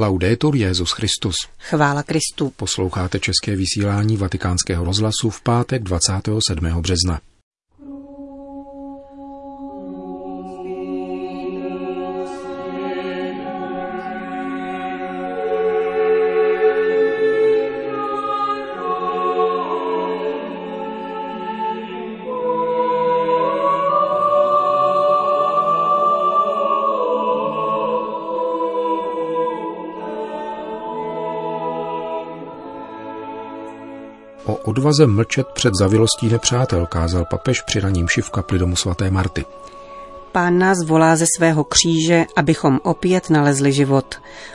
Laudetur Jezus Christus. Chvála Kristu. Posloucháte české vysílání Vatikánského rozhlasu v pátek 27. března. O odvaze mlčet před zavilostí nepřátel kázal papež při raním v kapli domu svaté Marty. Pán nás volá ze svého kříže, abychom opět nalezli život,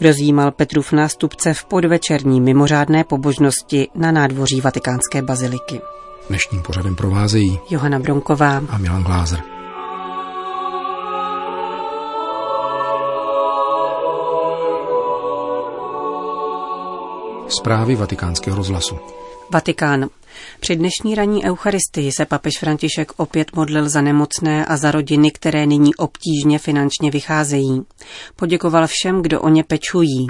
rozjímal Petrův nástupce v podvečerní mimořádné pobožnosti na nádvoří vatikánské baziliky. Dnešním pořadem provázejí Johana Bronková a Milan Glázer. Zprávy vatikánského rozhlasu. Vatikán. Při dnešní ranní eucharistii se papež František opět modlil za nemocné a za rodiny, které nyní obtížně finančně vycházejí. Poděkoval všem, kdo o ně pečují.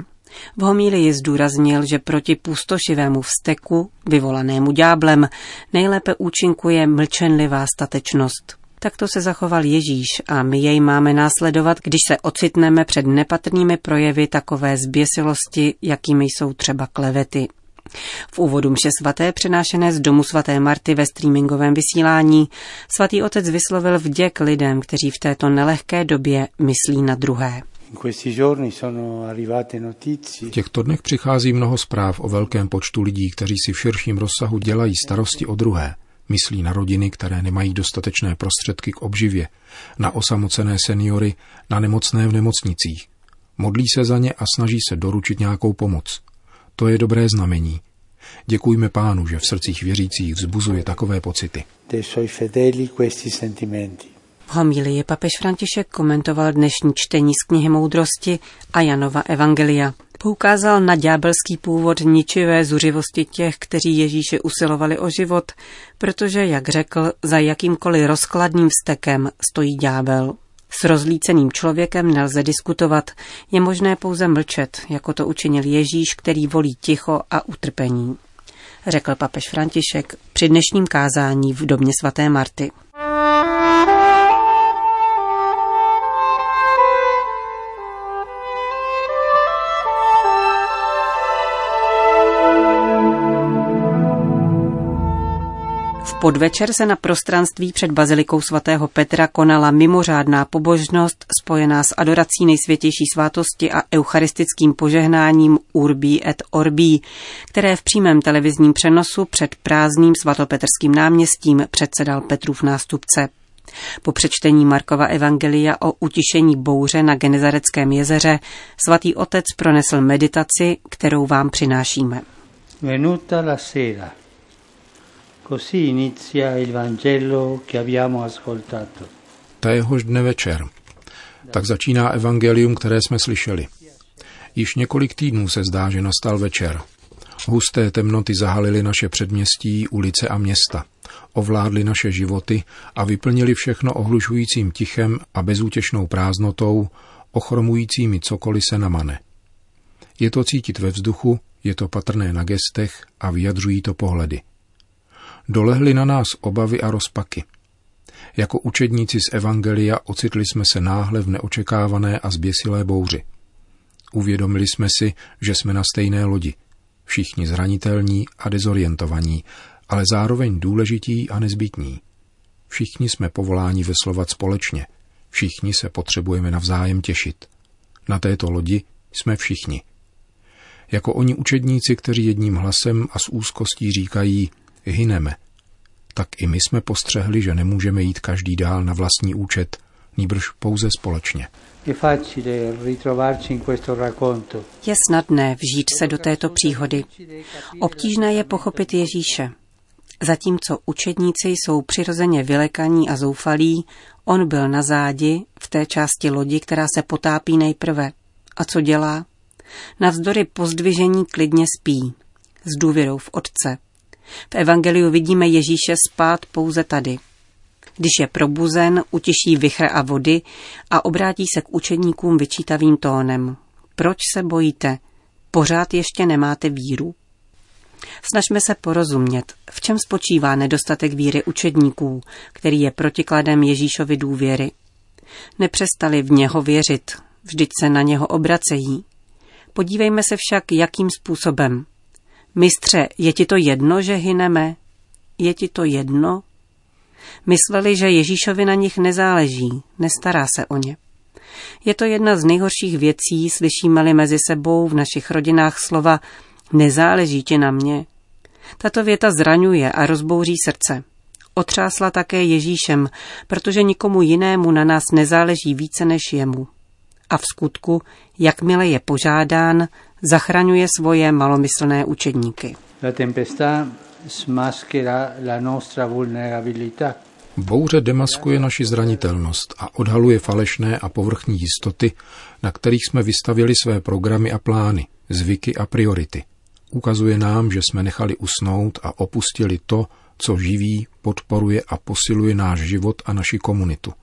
V homílii zdůraznil, že proti pustošivému vzteku, vyvolanému dňáblem, nejlépe účinkuje mlčenlivá statečnost. Takto se zachoval Ježíš a my jej máme následovat, když se ocitneme před nepatrnými projevy takové zběsilosti, jakými jsou třeba klevety. V úvodu mše svaté přenášené z domu svaté Marty ve streamingovém vysílání svatý otec vyslovil vděk lidem, kteří v této nelehké době myslí na druhé. V těchto dnech přichází mnoho zpráv o velkém počtu lidí, kteří si v širším rozsahu dělají starosti o druhé. Myslí na rodiny, které nemají dostatečné prostředky k obživě, na osamocené seniory, na nemocné v nemocnicích. Modlí se za ně a snaží se doručit nějakou pomoc. To je dobré znamení. Děkujme pánu, že v srdcích věřících vzbuzuje takové pocity. V homílii papež František komentoval dnešní čtení z knihy Moudrosti a Janova Evangelia. Poukázal na ďábelský původ ničivé zuřivosti těch, kteří Ježíše usilovali o život, protože, jak řekl, za jakýmkoliv rozkladným vztekem stojí ďábel. S rozlíceným člověkem nelze diskutovat, je možné pouze mlčet, jako to učinil Ježíš, který volí ticho a utrpení, řekl papež František při dnešním kázání v domě svaté Marty. Podvečer se na prostranství před bazilikou svatého Petra konala mimořádná pobožnost spojená s adorací nejsvětější svátosti a eucharistickým požehnáním Urbi et Orbi, které v přímém televizním přenosu před prázdným svatopetrským náměstím předsedal Petrův nástupce. Po přečtení Markova evangelia o utišení bouře na Genezareckém jezeře svatý otec pronesl meditaci, kterou vám přinášíme. Venuta la sera. Così inizia il Vangelo che abbiamo ascoltato. Téhož dne večer. Tak začíná evangelium, které jsme slyšeli. Již několik týdnů se zdá, že nastal večer. Husté temnoty zahalily naše předměstí, ulice a města. Ovládly naše životy a vyplnili všechno ohlušujícím tichem a bezútěšnou prázdnotou, ochromujícími cokoliv se namane. Je to cítit ve vzduchu, je to patrné na gestech a vyjadřují to pohledy dolehly na nás obavy a rozpaky. Jako učedníci z Evangelia ocitli jsme se náhle v neočekávané a zběsilé bouři. Uvědomili jsme si, že jsme na stejné lodi, všichni zranitelní a dezorientovaní, ale zároveň důležití a nezbytní. Všichni jsme povoláni veslovat společně, všichni se potřebujeme navzájem těšit. Na této lodi jsme všichni. Jako oni učedníci, kteří jedním hlasem a s úzkostí říkají, hyneme, tak i my jsme postřehli, že nemůžeme jít každý dál na vlastní účet, níbrž pouze společně. Je snadné vžít se do této příhody. Obtížné je pochopit Ježíše. Zatímco učedníci jsou přirozeně vylekaní a zoufalí, on byl na zádi v té části lodi, která se potápí nejprve. A co dělá? Navzdory pozdvižení klidně spí, s důvěrou v Otce. V Evangeliu vidíme Ježíše spát pouze tady. Když je probuzen, utiší vychr a vody a obrátí se k učeníkům vyčítavým tónem. proč se bojíte? Pořád ještě nemáte víru? Snažme se porozumět, v čem spočívá nedostatek víry učedníků, který je protikladem Ježíšovi důvěry. Nepřestali v něho věřit, vždyť se na něho obracejí. Podívejme se však, jakým způsobem. Mistře, je ti to jedno, že hyneme? Je ti to jedno? Mysleli, že Ježíšovi na nich nezáleží, nestará se o ně. Je to jedna z nejhorších věcí, slyšíme-li mezi sebou v našich rodinách slova nezáleží ti na mě. Tato věta zraňuje a rozbouří srdce. Otřásla také Ježíšem, protože nikomu jinému na nás nezáleží více než jemu. A v skutku, jakmile je požádán, zachraňuje svoje malomyslné učedníky. La tempestà smaschera la nostra vulnerabilità. Bouře demaskuje naši zranitelnost a odhaluje falešné a povrchní jistoty, na kterých jsme vystavili své programy a plány, zvyky a priority. Ukazuje nám, že jsme nechali usnout a opustili to, co živí, podporuje a posiluje náš život a naši komunitu.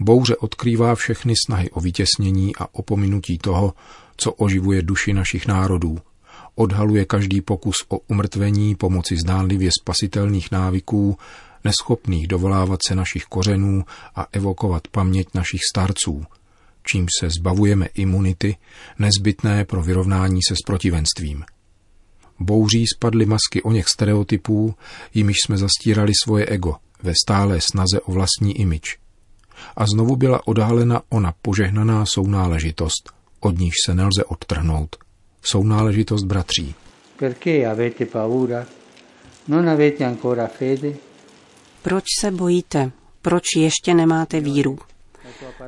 Bouře odkrývá všechny snahy o vytěsnění a opominutí toho, co oživuje duši našich národů. Odhaluje každý pokus o umrtvení pomocí zdánlivě spasitelných návyků, neschopných dovolávat se našich kořenů a evokovat paměť našich starců, čím se zbavujeme imunity, nezbytné pro vyrovnání se s protivenstvím. Bouří spadly masky o něch stereotypů, jimiž jsme zastírali svoje ego ve stálé snaze o vlastní imič. A znovu byla odhalena ona požehnaná sounáležitost, od níž se nelze odtrhnout. Sounáležitost bratří. Perché avete paura? Non avete ancora fede? Proč se bojíte? Proč ještě nemáte víru?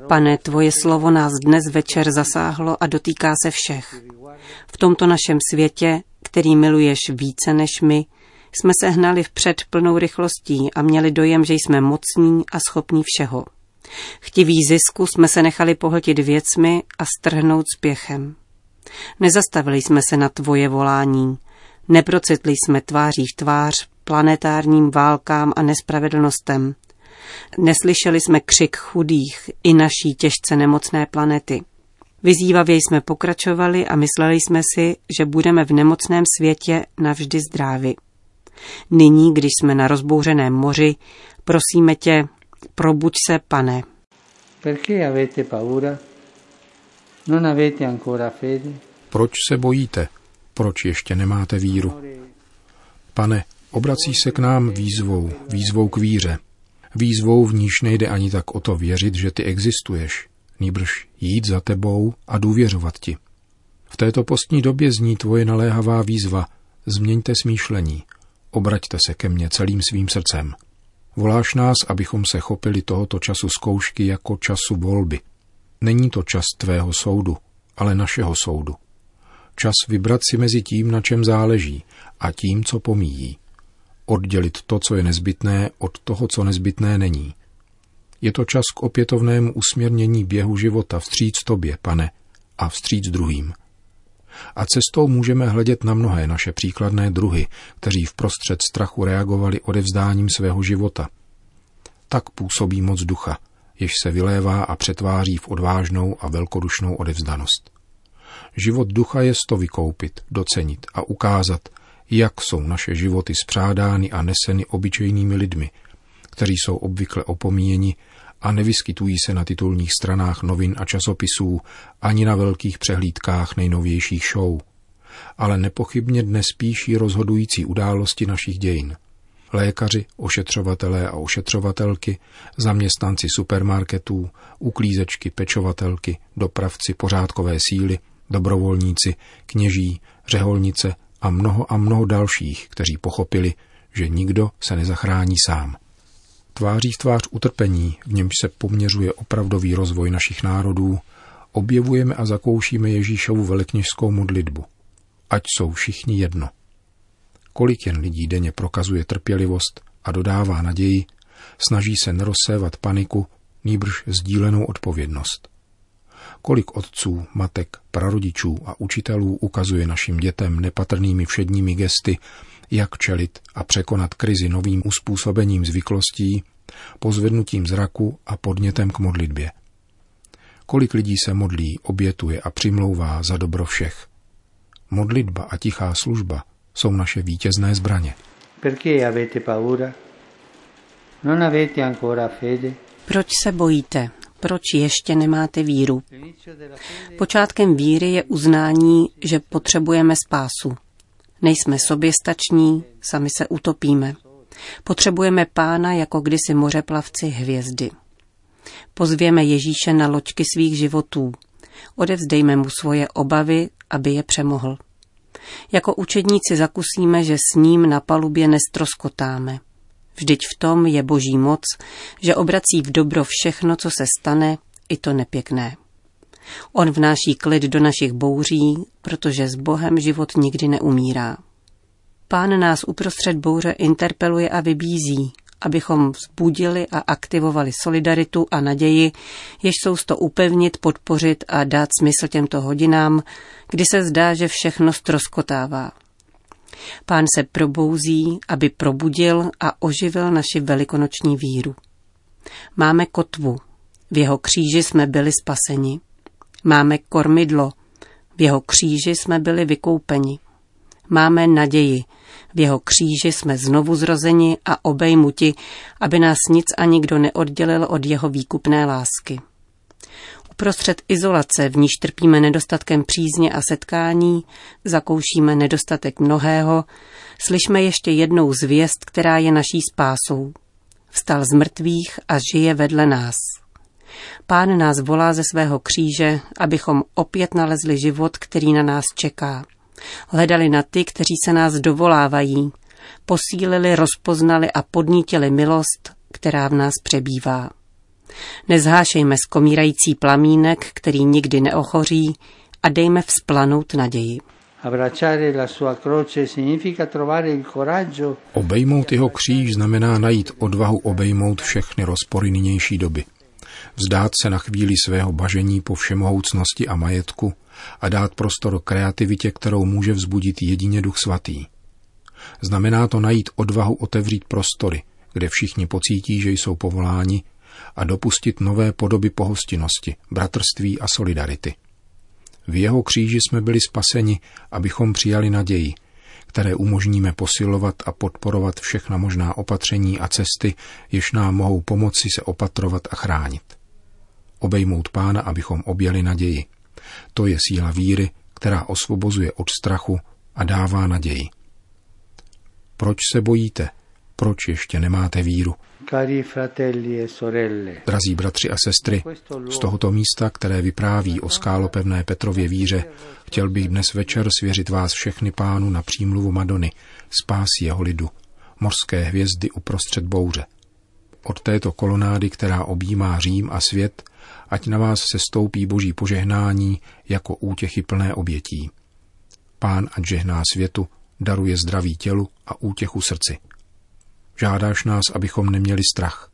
Pane, tvoje slovo nás dnes večer zasáhlo a dotýká se všech. V tomto našem světě, který miluješ více než my, jsme se hnali vpřed plnou rychlostí a měli dojem, že jsme mocní a schopní všeho. Chtiví zisku jsme se nechali pohltit věcmi a strhnout spěchem. Nezastavili jsme se na tvoje volání, neprocitli jsme tváří tvář planetárním válkám a nespravedlnostem. Neslyšeli jsme křik chudých i naší těžce nemocné planety. Vyzývavě jsme pokračovali a mysleli jsme si, že budeme v nemocném světě navždy zdraví. Nyní, když jsme na rozbouřeném moři, prosíme tě, probuď se, pane. Proč se bojíte? Proč ještě nemáte víru? Pane, Obrací se k nám výzvou, výzvou k víře. Výzvou, v níž nejde ani tak o to věřit, že ty existuješ, nýbrž jít za tebou a důvěřovat ti. V této postní době zní tvoje naléhavá výzva, změňte smýšlení, obraťte se ke mně celým svým srdcem. Voláš nás, abychom se chopili tohoto času zkoušky jako času volby. Není to čas tvého soudu, ale našeho soudu. Čas vybrat si mezi tím, na čem záleží, a tím, co pomíjí oddělit to, co je nezbytné, od toho, co nezbytné není. Je to čas k opětovnému usměrnění běhu života vstříc tobě, pane, a vstříc druhým. A cestou můžeme hledět na mnohé naše příkladné druhy, kteří v prostřed strachu reagovali odevzdáním svého života. Tak působí moc ducha, jež se vylévá a přetváří v odvážnou a velkodušnou odevzdanost. Život ducha je to vykoupit, docenit a ukázat, jak jsou naše životy spřádány a neseny obyčejnými lidmi, kteří jsou obvykle opomíjeni a nevyskytují se na titulních stranách novin a časopisů ani na velkých přehlídkách nejnovějších show, ale nepochybně dnes píší rozhodující události našich dějin. Lékaři, ošetřovatelé a ošetřovatelky, zaměstnanci supermarketů, uklízečky, pečovatelky, dopravci, pořádkové síly, dobrovolníci, kněží, řeholnice, a mnoho a mnoho dalších, kteří pochopili, že nikdo se nezachrání sám. Tváří v tvář utrpení, v němž se poměřuje opravdový rozvoj našich národů, objevujeme a zakoušíme Ježíšovu velekněžskou modlitbu. Ať jsou všichni jedno. Kolik jen lidí denně prokazuje trpělivost a dodává naději, snaží se nerozsévat paniku, nýbrž sdílenou odpovědnost. Kolik otců, matek, prarodičů a učitelů ukazuje našim dětem nepatrnými všedními gesty, jak čelit a překonat krizi novým uspůsobením zvyklostí, pozvednutím zraku a podnětem k modlitbě. Kolik lidí se modlí, obětuje a přimlouvá za dobro všech. Modlitba a tichá služba jsou naše vítězné zbraně. Proč se bojíte? Proč ještě nemáte víru? Počátkem víry je uznání, že potřebujeme spásu. Nejsme soběstační, sami se utopíme. Potřebujeme pána jako kdysi mořeplavci hvězdy. Pozvěme Ježíše na loďky svých životů. Odevzdejme mu svoje obavy, aby je přemohl. Jako učedníci zakusíme, že s ním na palubě nestroskotáme. Vždyť v tom je boží moc, že obrací v dobro všechno, co se stane, i to nepěkné. On vnáší klid do našich bouří, protože s Bohem život nikdy neumírá. Pán nás uprostřed bouře interpeluje a vybízí, abychom vzbudili a aktivovali solidaritu a naději, jež jsou to upevnit, podpořit a dát smysl těmto hodinám, kdy se zdá, že všechno stroskotává. Pán se probouzí, aby probudil a oživil naši velikonoční víru. Máme kotvu, v jeho kříži jsme byli spaseni. Máme kormidlo, v jeho kříži jsme byli vykoupeni. Máme naději, v jeho kříži jsme znovu zrozeni a obejmuti, aby nás nic a nikdo neoddělil od jeho výkupné lásky. Uprostřed izolace, v níž trpíme nedostatkem přízně a setkání, zakoušíme nedostatek mnohého, slyšme ještě jednou zvěst, která je naší spásou. Vstal z mrtvých a žije vedle nás. Pán nás volá ze svého kříže, abychom opět nalezli život, který na nás čeká. Hledali na ty, kteří se nás dovolávají. Posílili, rozpoznali a podnítili milost, která v nás přebývá. Nezhášejme skomírající plamínek, který nikdy neochoří, a dejme vzplanout naději. Obejmout jeho kříž znamená najít odvahu obejmout všechny rozpory nynější doby. Vzdát se na chvíli svého bažení po všemohoucnosti a majetku a dát prostor kreativitě, kterou může vzbudit jedině Duch Svatý. Znamená to najít odvahu otevřít prostory, kde všichni pocítí, že jsou povoláni a dopustit nové podoby pohostinnosti, bratrství a solidarity. V jeho kříži jsme byli spaseni, abychom přijali naději, které umožníme posilovat a podporovat všechna možná opatření a cesty, jež nám mohou pomoci se opatrovat a chránit. Obejmout pána, abychom objeli naději. To je síla víry, která osvobozuje od strachu a dává naději. Proč se bojíte? Proč ještě nemáte víru? E Drazí bratři a sestry, z tohoto místa, které vypráví o skálopevné Petrově víře, chtěl bych dnes večer svěřit vás všechny pánu na přímluvu Madony, spás jeho lidu, morské hvězdy uprostřed bouře. Od této kolonády, která objímá Řím a svět, ať na vás se stoupí boží požehnání jako útěchy plné obětí. Pán ať žehná světu, daruje zdraví tělu a útěchu srdci. Žádáš nás, abychom neměli strach.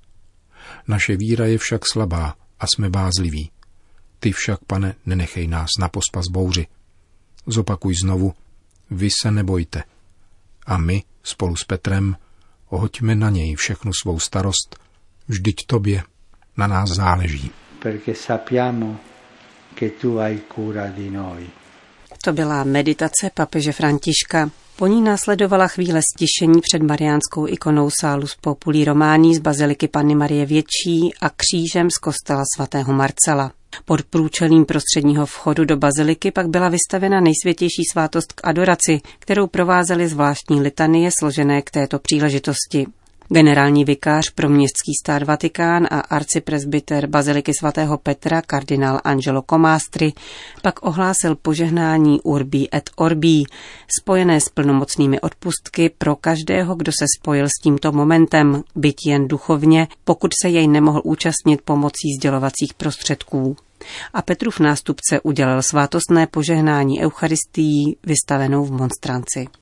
Naše víra je však slabá a jsme bázliví. Ty však, pane, nenechej nás na pospas bouři. Zopakuj znovu, vy se nebojte. A my, spolu s Petrem, hoďme na něj všechnu svou starost, vždyť tobě na nás záleží. To byla meditace papeže Františka. Po ní následovala chvíle stišení před mariánskou ikonou Salus Populi Romání z baziliky Panny Marie Větší a křížem z kostela svatého Marcela. Pod průčelím prostředního vchodu do baziliky pak byla vystavena nejsvětější svátost k adoraci, kterou provázely zvláštní litanie složené k této příležitosti. Generální vikář pro městský stát Vatikán a arcipresbyter Baziliky svatého Petra kardinál Angelo Comastri pak ohlásil požehnání Urbi et Orbi, spojené s plnomocnými odpustky pro každého, kdo se spojil s tímto momentem, byť jen duchovně, pokud se jej nemohl účastnit pomocí sdělovacích prostředků. A Petrův nástupce udělal svátostné požehnání Eucharistií vystavenou v monstranci.